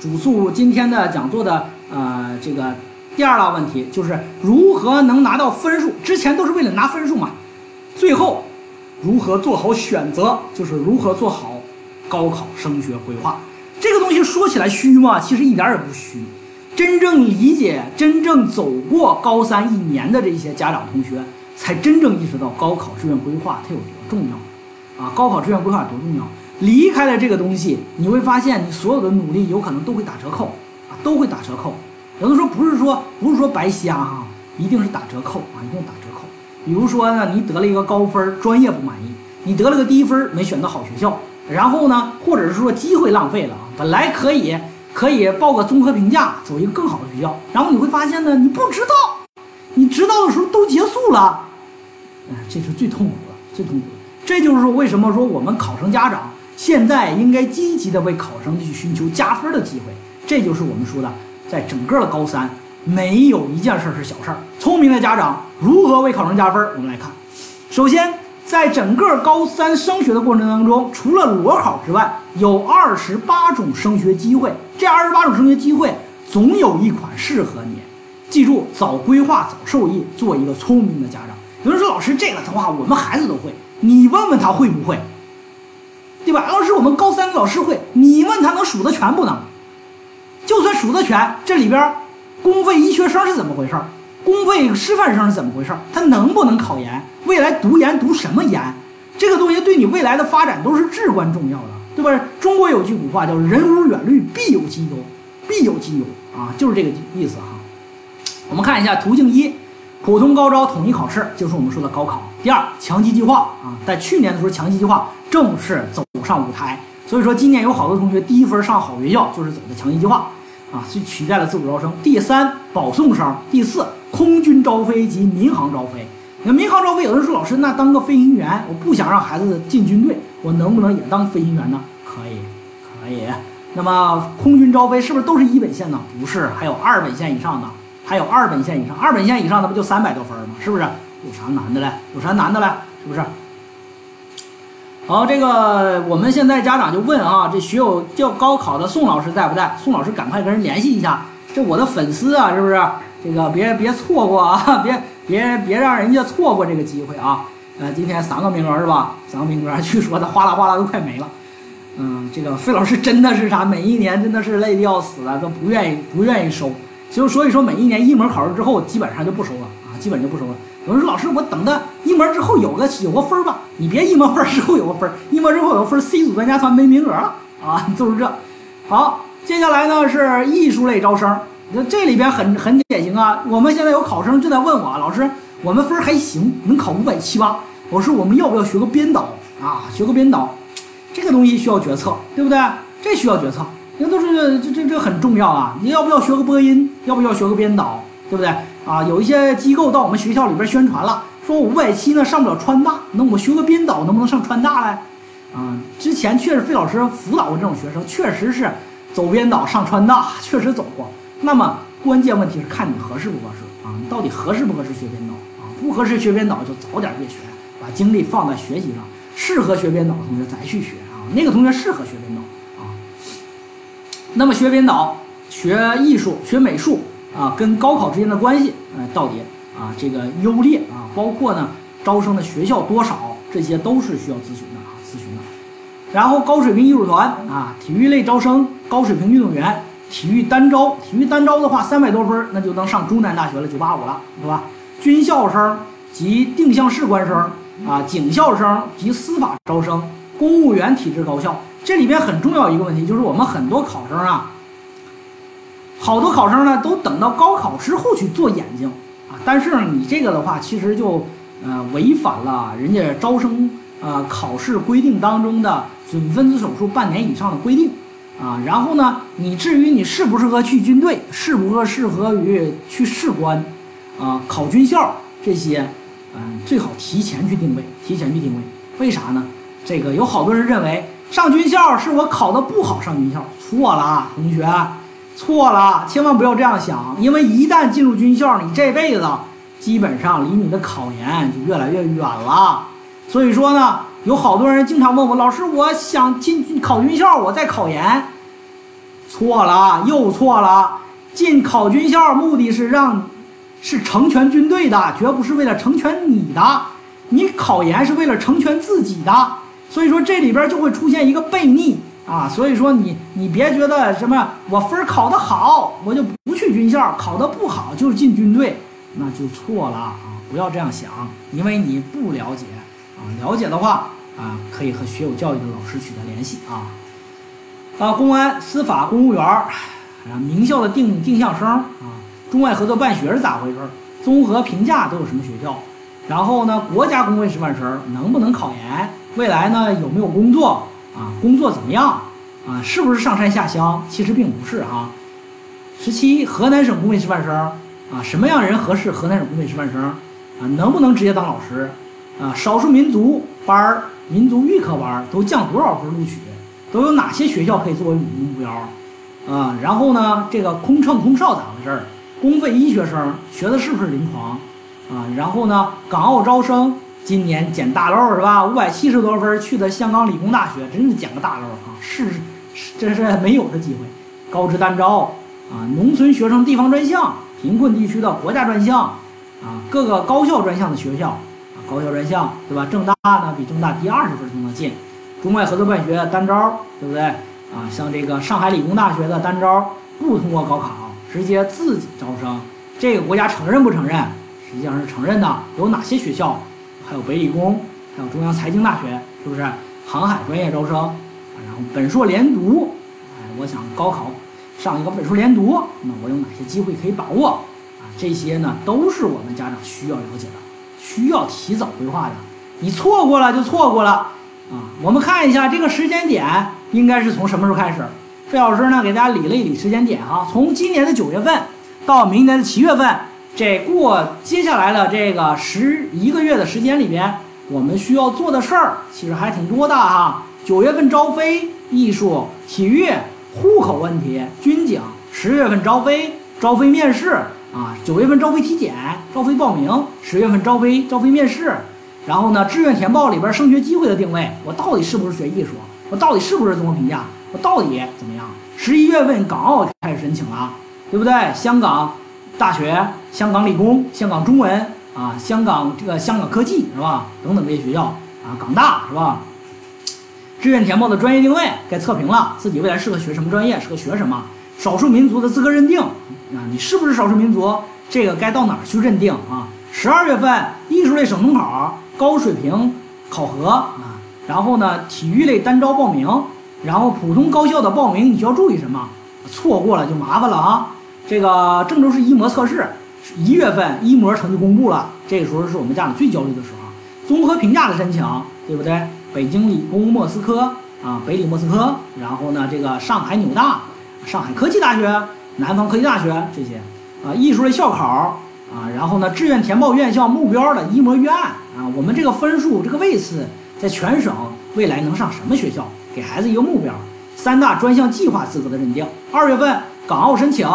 主诉今天的讲座的呃这个第二大问题，就是如何能拿到分数？之前都是为了拿分数嘛，最后如何做好选择？就是如何做好高考升学规划。这个东西说起来虚吗？其实一点也不虚。真正理解、真正走过高三一年的这些家长同学，才真正意识到高考志愿规划它有多重要啊！高考志愿规划多重要！离开了这个东西，你会发现你所有的努力有可能都会打折扣啊，都会打折扣。有的时候不是说不是说白瞎哈，一定是打折扣啊，一定打折扣。比如说呢，你得了一个高分，专业不满意；你得了个低分，没选到好学校。然后呢，或者是说机会浪费了啊，本来可以。可以报个综合评价，走一个更好的学校。然后你会发现呢，你不知道，你知道的时候都结束了，哎，这是最痛苦的，最痛苦的。这就是说，为什么说我们考生家长现在应该积极的为考生去寻求加分的机会。这就是我们说的，在整个的高三，没有一件事是小事儿。聪明的家长如何为考生加分？我们来看，首先。在整个高三升学的过程当中，除了裸考之外，有二十八种升学机会。这二十八种升学机会，总有一款适合你。记住，早规划早受益，做一个聪明的家长。有人说，老师这个的话，我们孩子都会，你问问他会不会，对吧？要是，我们高三的老师会，你问他能数得全不能？就算数得全，这里边公费医学生是怎么回事？公费师范生是怎么回事？他能不能考研？未来读研读什么研？这个东西对你未来的发展都是至关重要的，对吧？中国有句古话叫“人无远虑，必有近忧”，必有近忧啊，就是这个意思哈。我们看一下途径一，普通高招统一考试，就是我们说的高考。第二，强基计划啊，在去年的时候，强基计划正式走上舞台，所以说今年有好多同学第一分上好学校就是走的强基计划啊，去取代了自主招生。第三，保送生。第四。空军招飞及民航招飞，那民航招飞，有人说老师，那当个飞行员，我不想让孩子进军队，我能不能也当飞行员呢？可以，可以。那么空军招飞是不是都是一本线呢？不是，还有二本线以上的，还有二本线以上，二本线以上的不就三百多分吗？是不是？有啥难的嘞？有啥难的嘞？是不是？好，这个我们现在家长就问啊，这学友叫高考的宋老师在不在？宋老师赶快跟人联系一下，这我的粉丝啊，是不是？这个别别错过啊！别别别让人家错过这个机会啊！呃，今天三个名额是吧？三个名额，据说他哗啦哗啦都快没了。嗯，这个费老师真的是啥？每一年真的是累得要死了，都不愿意不愿意收。就所以说，每一年一门考试之后，基本上就不收了，基本就不收了。有人说老师，我等的一模之后有个有个分吧？你别一模分之后有个分，一模之后有个分，C 组专家团没名额了啊！就是这。好，接下来呢是艺术类招生。那这里边很很典型啊！我们现在有考生正在问我，老师，我们分还行，能考五百七八。我说我们要不要学个编导啊？学个编导，这个东西需要决策，对不对？这需要决策，那都是这这这很重要啊！你要不要学个播音？要不要学个编导？对不对？啊，有一些机构到我们学校里边宣传了，说五百七呢上不了川大，那我学个编导能不能上川大嘞？啊，之前确实费老师辅导过这种学生，确实是走编导上川大，确实走过。那么关键问题是看你合适不合适啊？你到底合适不合适学编导啊？不合适学编导就早点别学，把精力放在学习上。适合学编导的同学再去学啊。那个同学适合学编导啊。那么学编导、学艺术、学美术啊，跟高考之间的关系，呃，到底啊这个优劣啊，包括呢招生的学校多少，这些都是需要咨询的啊，咨询的。然后高水平艺术团啊，体育类招生，高水平运动员。体育单招，体育单招的话，三百多分那就能上中南大学了，九八五了，是吧？军校生及定向士官生啊，警校生及司法招生，公务员体制高校，这里边很重要一个问题，就是我们很多考生啊，好多考生呢都等到高考之后去做眼睛啊，但是你这个的话，其实就呃违反了人家招生呃考试规定当中的准分子手术半年以上的规定。啊，然后呢？你至于你适不适合去军队，适不合适合于去士官，啊，考军校这些，嗯，最好提前去定位，提前去定位。为啥呢？这个有好多人认为上军校是我考的不好上军校，错了啊，同学，错了，千万不要这样想，因为一旦进入军校，你这辈子基本上离你的考研就越来越远了。所以说呢。有好多人经常问我，老师，我想进考军校，我再考研，错了，又错了。进考军校目的是让，是成全军队的，绝不是为了成全你的。你考研是为了成全自己的，所以说这里边就会出现一个悖逆啊。所以说你你别觉得什么我分考得好，我就不去军校；考得不好就是进军队，那就错了啊！不要这样想，因为你不了解啊。了解的话啊，可以和学有教育的老师取得联系啊。啊，公安、司法、公务员，啊，名校的定定向生啊，中外合作办学是咋回事？综合评价都有什么学校？然后呢，国家工位师范生，能不能考研？未来呢，有没有工作？啊，工作怎么样？啊，是不是上山下乡？其实并不是哈。十七，河南省工位是万生啊，什么样人合适河南省工位是万生啊？能不能直接当老师？啊，少数民族班儿、民族预科班儿都降多少分录取？都有哪些学校可以作为你的目标？啊，然后呢，这个空乘空少咋回事儿？公费医学生学的是不是临床？啊，然后呢，港澳招生今年捡大漏是吧？五百七十多分去的香港理工大学，真是捡个大漏啊！是，这是没有的机会。高职单招啊，农村学生地方专项，贫困地区的国家专项啊，各个高校专项的学校啊，高校专项对吧？郑大呢比郑大低二十分都能进。中外合作办学单招，对不对啊？像这个上海理工大学的单招不通过高考，直接自己招生，这个国家承认不承认？实际上是承认的。有哪些学校？还有北理工，还有中央财经大学，是不是？航海专业招生，然后本硕连读，哎，我想高考上一个本硕连读，那我有哪些机会可以把握？啊，这些呢都是我们家长需要了解的，需要提早规划的。你错过了就错过了。啊，我们看一下这个时间点应该是从什么时候开始？费老师呢给大家理了一理时间点哈，从今年的九月份到明年的七月份，这过接下来的这个十一个月的时间里边，我们需要做的事儿其实还挺多的哈。九月份招飞艺术、体育、户口问题、军警；十月份招飞招飞面试啊，九月份招飞体检、招飞报名，十月份招飞招飞面试。然后呢，志愿填报里边升学机会的定位，我到底是不是学艺术？我到底是不是综合评价？我到底怎么样？十一月份港澳开始申请了，对不对？香港大学、香港理工、香港中文啊，香港这个香港科技是吧？等等这些学校啊，港大是吧？志愿填报的专业定位该测评了，自己未来适合学什么专业？适合学什么？少数民族的资格认定啊，你是不是少数民族？这个该到哪儿去认定啊？十二月份艺术类省统考。高水平考核啊，然后呢，体育类单招报名，然后普通高校的报名你需要注意什么？错过了就麻烦了啊！这个郑州市一模测试，一月份一模成绩公布了，这个时候是我们家长最焦虑的时候。综合评价的申请，对不对？北京理工莫斯科啊，北理莫斯科，然后呢，这个上海纽大、上海科技大学、南方科技大学这些啊，艺术类校考。啊，然后呢，志愿填报院校目标的一模预案啊，我们这个分数这个位次在全省未来能上什么学校？给孩子一个目标。三大专项计划资格的认定。二月份港澳申请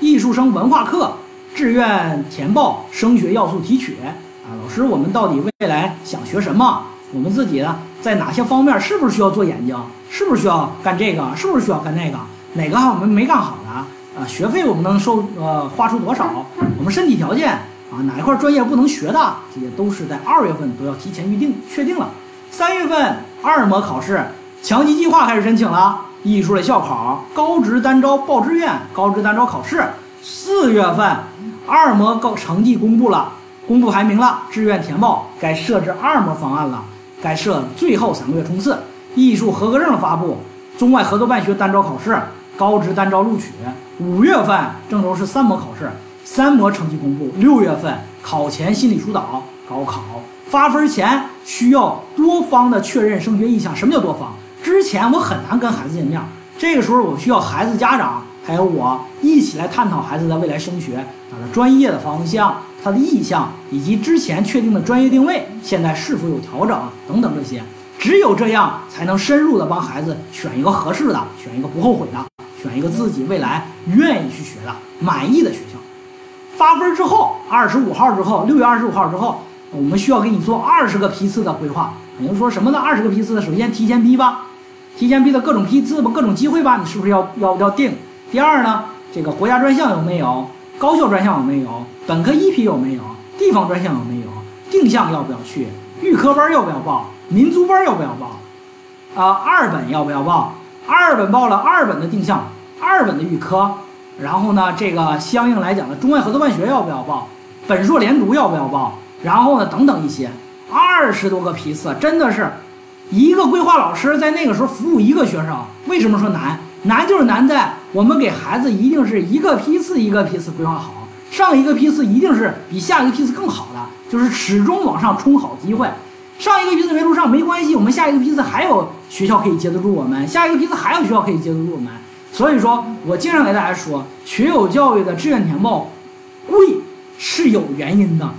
艺术生文化课志愿填报升学要素提取啊，老师，我们到底未来想学什么？我们自己呢，在哪些方面是不是需要做研究？是不是需要干这个？是不是需要干那个？哪个我们没干好的？啊，学费我们能收呃花出多少？我们身体条件啊，哪一块专业不能学的，这些都是在二月份都要提前预定确定了。三月份二模考试强基计划开始申请了，艺术类校考高职单招报志愿，高职单招考试。四月份二模高成绩公布了，公布排名了，志愿填报该设置二模方案了，该设最后三个月冲刺。艺术合格证发布，中外合作办学单招考试，高职单招录取。五月份郑州市三模考试，三模成绩公布。六月份考前心理疏导，高考发分前需要多方的确认升学意向。什么叫多方？之前我很难跟孩子见面，这个时候我需要孩子家长还有我一起来探讨孩子的未来升学他的专业的方向、他的意向以及之前确定的专业定位，现在是否有调整等等这些。只有这样才能深入的帮孩子选一个合适的，选一个不后悔的。选一个自己未来愿意去学的、满意的学校。发分之后，二十五号之后，六月二十五号之后，我们需要给你做二十个批次的规划。也就是说什么呢？二十个批次的，首先提前批吧，提前批的各种批次吧，各种机会吧，你是不是要要要定？第二呢，这个国家专项有没有？高校专项有没有？本科一批有没有？地方专项有没有？定向要不要去？预科班要不要报？民族班要不要报？啊，二本要不要报？二本报了，二本的定向，二本的预科，然后呢，这个相应来讲的中外合作办学要不要报？本硕连读要不要报？然后呢，等等一些，二十多个批次，真的是一个规划老师在那个时候服务一个学生。为什么说难？难就是难在我们给孩子一定是一个批次一个批次规划好，上一个批次一定是比下一个批次更好的，就是始终往上冲好机会。上一个批次没录上没关系，我们下一个批次还有学校可以接得住我们，下一个批次还有学校可以接得住我们。所以说我经常给大家说，学有教育的志愿填报贵是有原因的，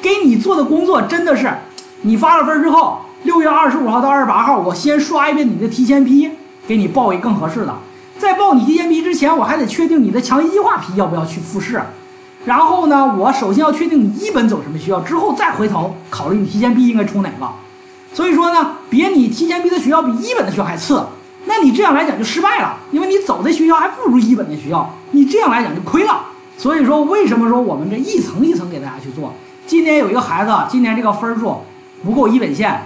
给你做的工作真的是，你发了分之后，六月二十五号到二十八号，我先刷一遍你的提前批，给你报一个更合适的。在报你提前批之前，我还得确定你的强一计划批要不要去复试。然后呢，我首先要确定你一本走什么学校，之后再回头考虑你提前批应该冲哪个。所以说呢，别你提前批的学校比一本的学校还次，那你这样来讲就失败了，因为你走的学校还不如一本的学校，你这样来讲就亏了。所以说，为什么说我们这一层一层给大家去做？今年有一个孩子，今年这个分数不够一本线，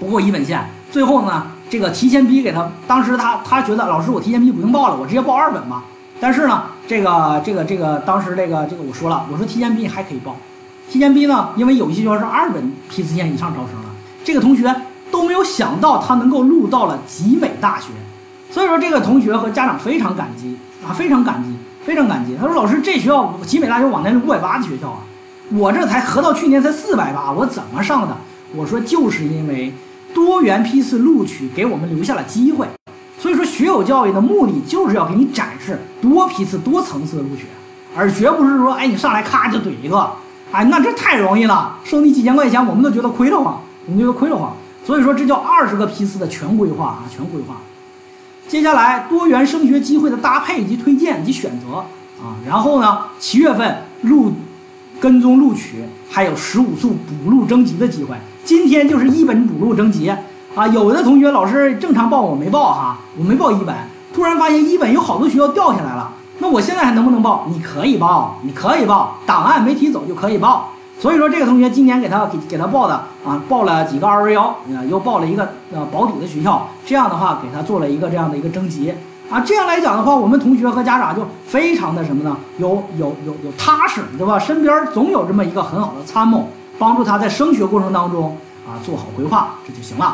不够一本线，最后呢，这个提前批给他，当时他他觉得老师我提前批不用报了，我直接报二本吧。但是呢，这个这个这个当时这个这个我说了，我说提前批还可以报，提前批呢，因为有一些学校是二本批次线以上招生了，这个同学都没有想到他能够录到了集美大学，所以说这个同学和家长非常感激啊，非常感激，非常感激。他说老师这学校集美大学往年是五百八的学校啊，我这才合到去年才四百八，我怎么上的？我说就是因为多元批次录取给我们留下了机会。所以说，学有教育的目的就是要给你展示多批次、多层次的录取，而绝不是说，哎，你上来咔就怼一个，哎，那这太容易了，收你几千块钱，我们都觉得亏得慌，我们觉得亏得慌。所以说，这叫二十个批次的全规划啊，全规划。接下来，多元升学机会的搭配以及推荐以及选择啊，然后呢，七月份录跟踪录取，还有十五处补录征集的机会。今天就是一本补录征集。啊，有的同学老师正常报我没报哈，我没报一本，突然发现一本有好多学校掉下来了，那我现在还能不能报？你可以报，你可以报，档案没提走就可以报。所以说这个同学今年给他给给他报的啊，报了几个二幺幺，又报了一个呃保底的学校，这样的话给他做了一个这样的一个征集啊，这样来讲的话，我们同学和家长就非常的什么呢？有有有有踏实，对吧？身边总有这么一个很好的参谋，帮助他在升学过程当中啊做好规划，这就行了。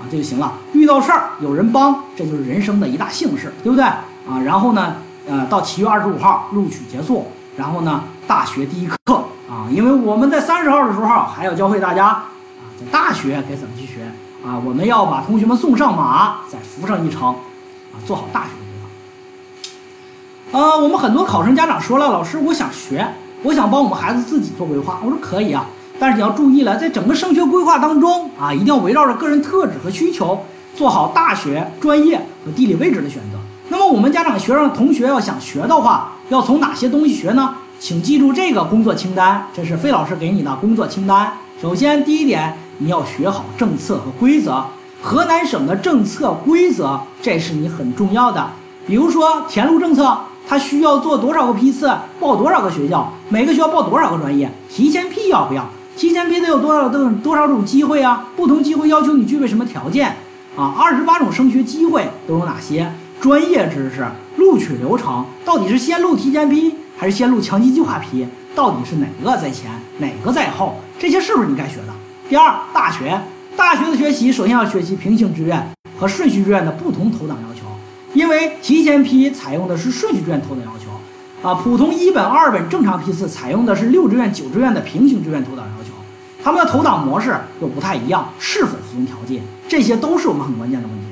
啊，这就行了。遇到事儿有人帮，这就是人生的一大幸事，对不对？啊，然后呢，呃，到七月二十五号录取结束，然后呢，大学第一课啊，因为我们在三十号的时候还要教会大家啊，在大学该怎么去学啊，我们要把同学们送上马，再扶上一程，啊，做好大学的规划。呃，我们很多考生家长说了，老师，我想学，我想帮我们孩子自己做规划。我说可以啊。但是你要注意了，在整个升学规划当中啊，一定要围绕着个人特质和需求，做好大学、专业和地理位置的选择。那么我们家长、学生、同学要想学的话，要从哪些东西学呢？请记住这个工作清单，这是费老师给你的工作清单。首先，第一点，你要学好政策和规则。河南省的政策规则，这是你很重要的。比如说填录政策。它需要做多少个批次，报多少个学校，每个学校报多少个专业，提前批要不要？提前批得有多少种多少种机会啊？不同机会要求你具备什么条件啊？二十八种升学机会都有哪些？专业知识、录取流程到底是先录提前批还是先录强基计划批？到底是哪个在前，哪个在后？这些是不是你该学的？第二，大学，大学的学习首先要学习平行志愿和顺序志愿的不同投档要求。因为提前批采用的是顺序志愿投档要求，啊，普通一本、二本正常批次采用的是六志愿、九志愿的平行志愿投档，他们的投档模式又不太一样，是否服从条件，这些都是我们很关键的问题。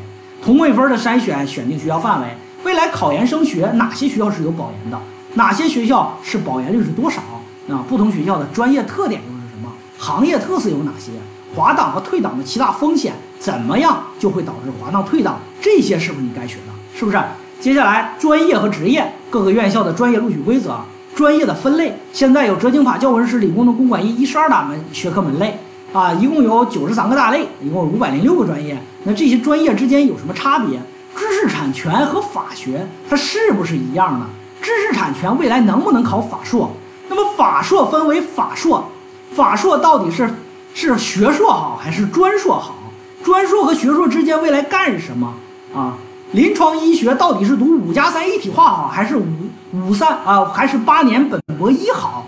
同位分的筛选、选定学校范围，未来考研升学哪些学校是有保研的，哪些学校是保研率是多少？啊，不同学校的专业特点又是什么？行业特色有哪些？滑档和退档的七大风险怎么样就会导致滑档退档？这些是不是你该学的？是不是？接下来专业和职业各个院校的专业录取规则、专业的分类，现在有浙经法教文史理工农公管一一十二大门学科门类，啊，一共有九十三个大类，一共五百零六个专业。那这些专业之间有什么差别？知识产权和法学它是不是一样的？知识产权未来能不能考法硕？那么法硕分为法硕，法硕到底是是学硕好还是专硕好？专硕和学硕之间未来干什么啊？临床医学到底是读五加三一体化好，还是五五三啊，还是八年本博一好？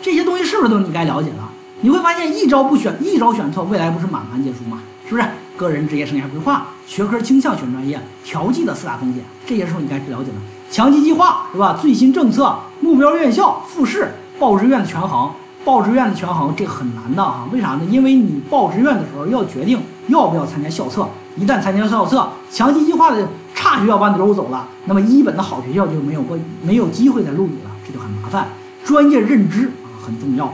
这些东西是不是都你该了解了？你会发现一招不选，一招选错，未来不是满盘皆输吗？是不是？个人职业生涯规划、学科倾向选专业、调剂的四大风险，这些时候你该了解了。强基计划是吧？最新政策、目标院校、复试、报志愿的权衡，报志愿的权衡这很难的啊？为啥呢？因为你报志愿的时候要决定要不要参加校测，一旦参加校测，强基计划的差学校把你搂走了，那么一本的好学校就没有过没有机会再录你了，这就很麻烦。专业认知啊很重要。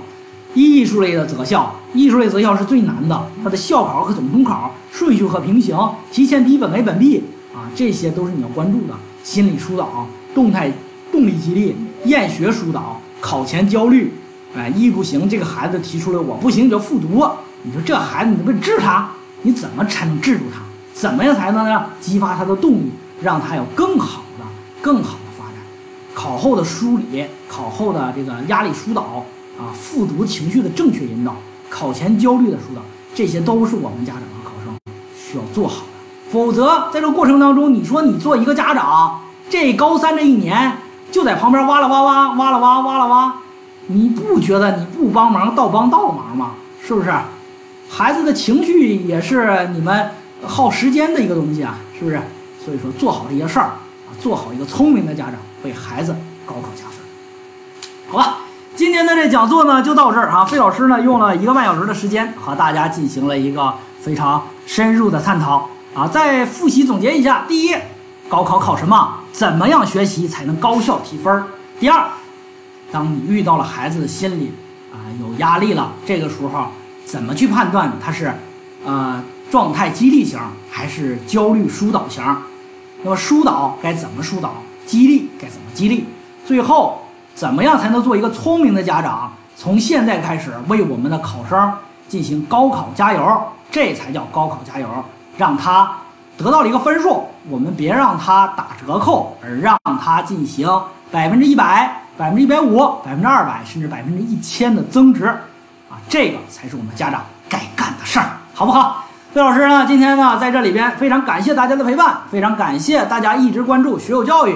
艺术类的择校，艺术类择校是最难的，它的校考和总统考顺序和平行，提前批本 A 本 B 啊，这些都是你要关注的。心理疏导、动态动力激励、厌学疏导、考前焦虑，哎，一不行，这个孩子提出来我不行你就复读，你说这孩子你不治他，你怎么才能治住他？怎么样才能呢？激发他的动力，让他有更好的、更好的发展？考后的梳理，考后的这个压力疏导。啊，复读情绪的正确引导，考前焦虑的疏导，这些都是我们家长和考生需要做好的。否则，在这过程当中，你说你做一个家长，这高三这一年就在旁边哇啦哇哇哇啦哇哇啦哇，你不觉得你不帮忙倒帮倒忙吗？是不是？孩子的情绪也是你们耗时间的一个东西啊，是不是？所以说，做好这些事儿啊，做好一个聪明的家长，为孩子高考加分，好吧？今天的这讲座呢就到这儿啊，费老师呢用了一个半小时的时间和大家进行了一个非常深入的探讨啊。再复习总结一下：第一，高考考什么？怎么样学习才能高效提分？第二，当你遇到了孩子的心理啊有压力了，这个时候怎么去判断他是呃状态激励型还是焦虑疏导型？那么疏导该怎么疏导？激励该怎么激励？最后。怎么样才能做一个聪明的家长？从现在开始为我们的考生进行高考加油，这才叫高考加油，让他得到了一个分数。我们别让他打折扣，而让他进行百分之一百、百分之一百五、百分之二百，甚至百分之一千的增值。啊，这个才是我们家长该干的事儿，好不好？费老师呢，今天呢在这里边非常感谢大家的陪伴，非常感谢大家一直关注学友教育。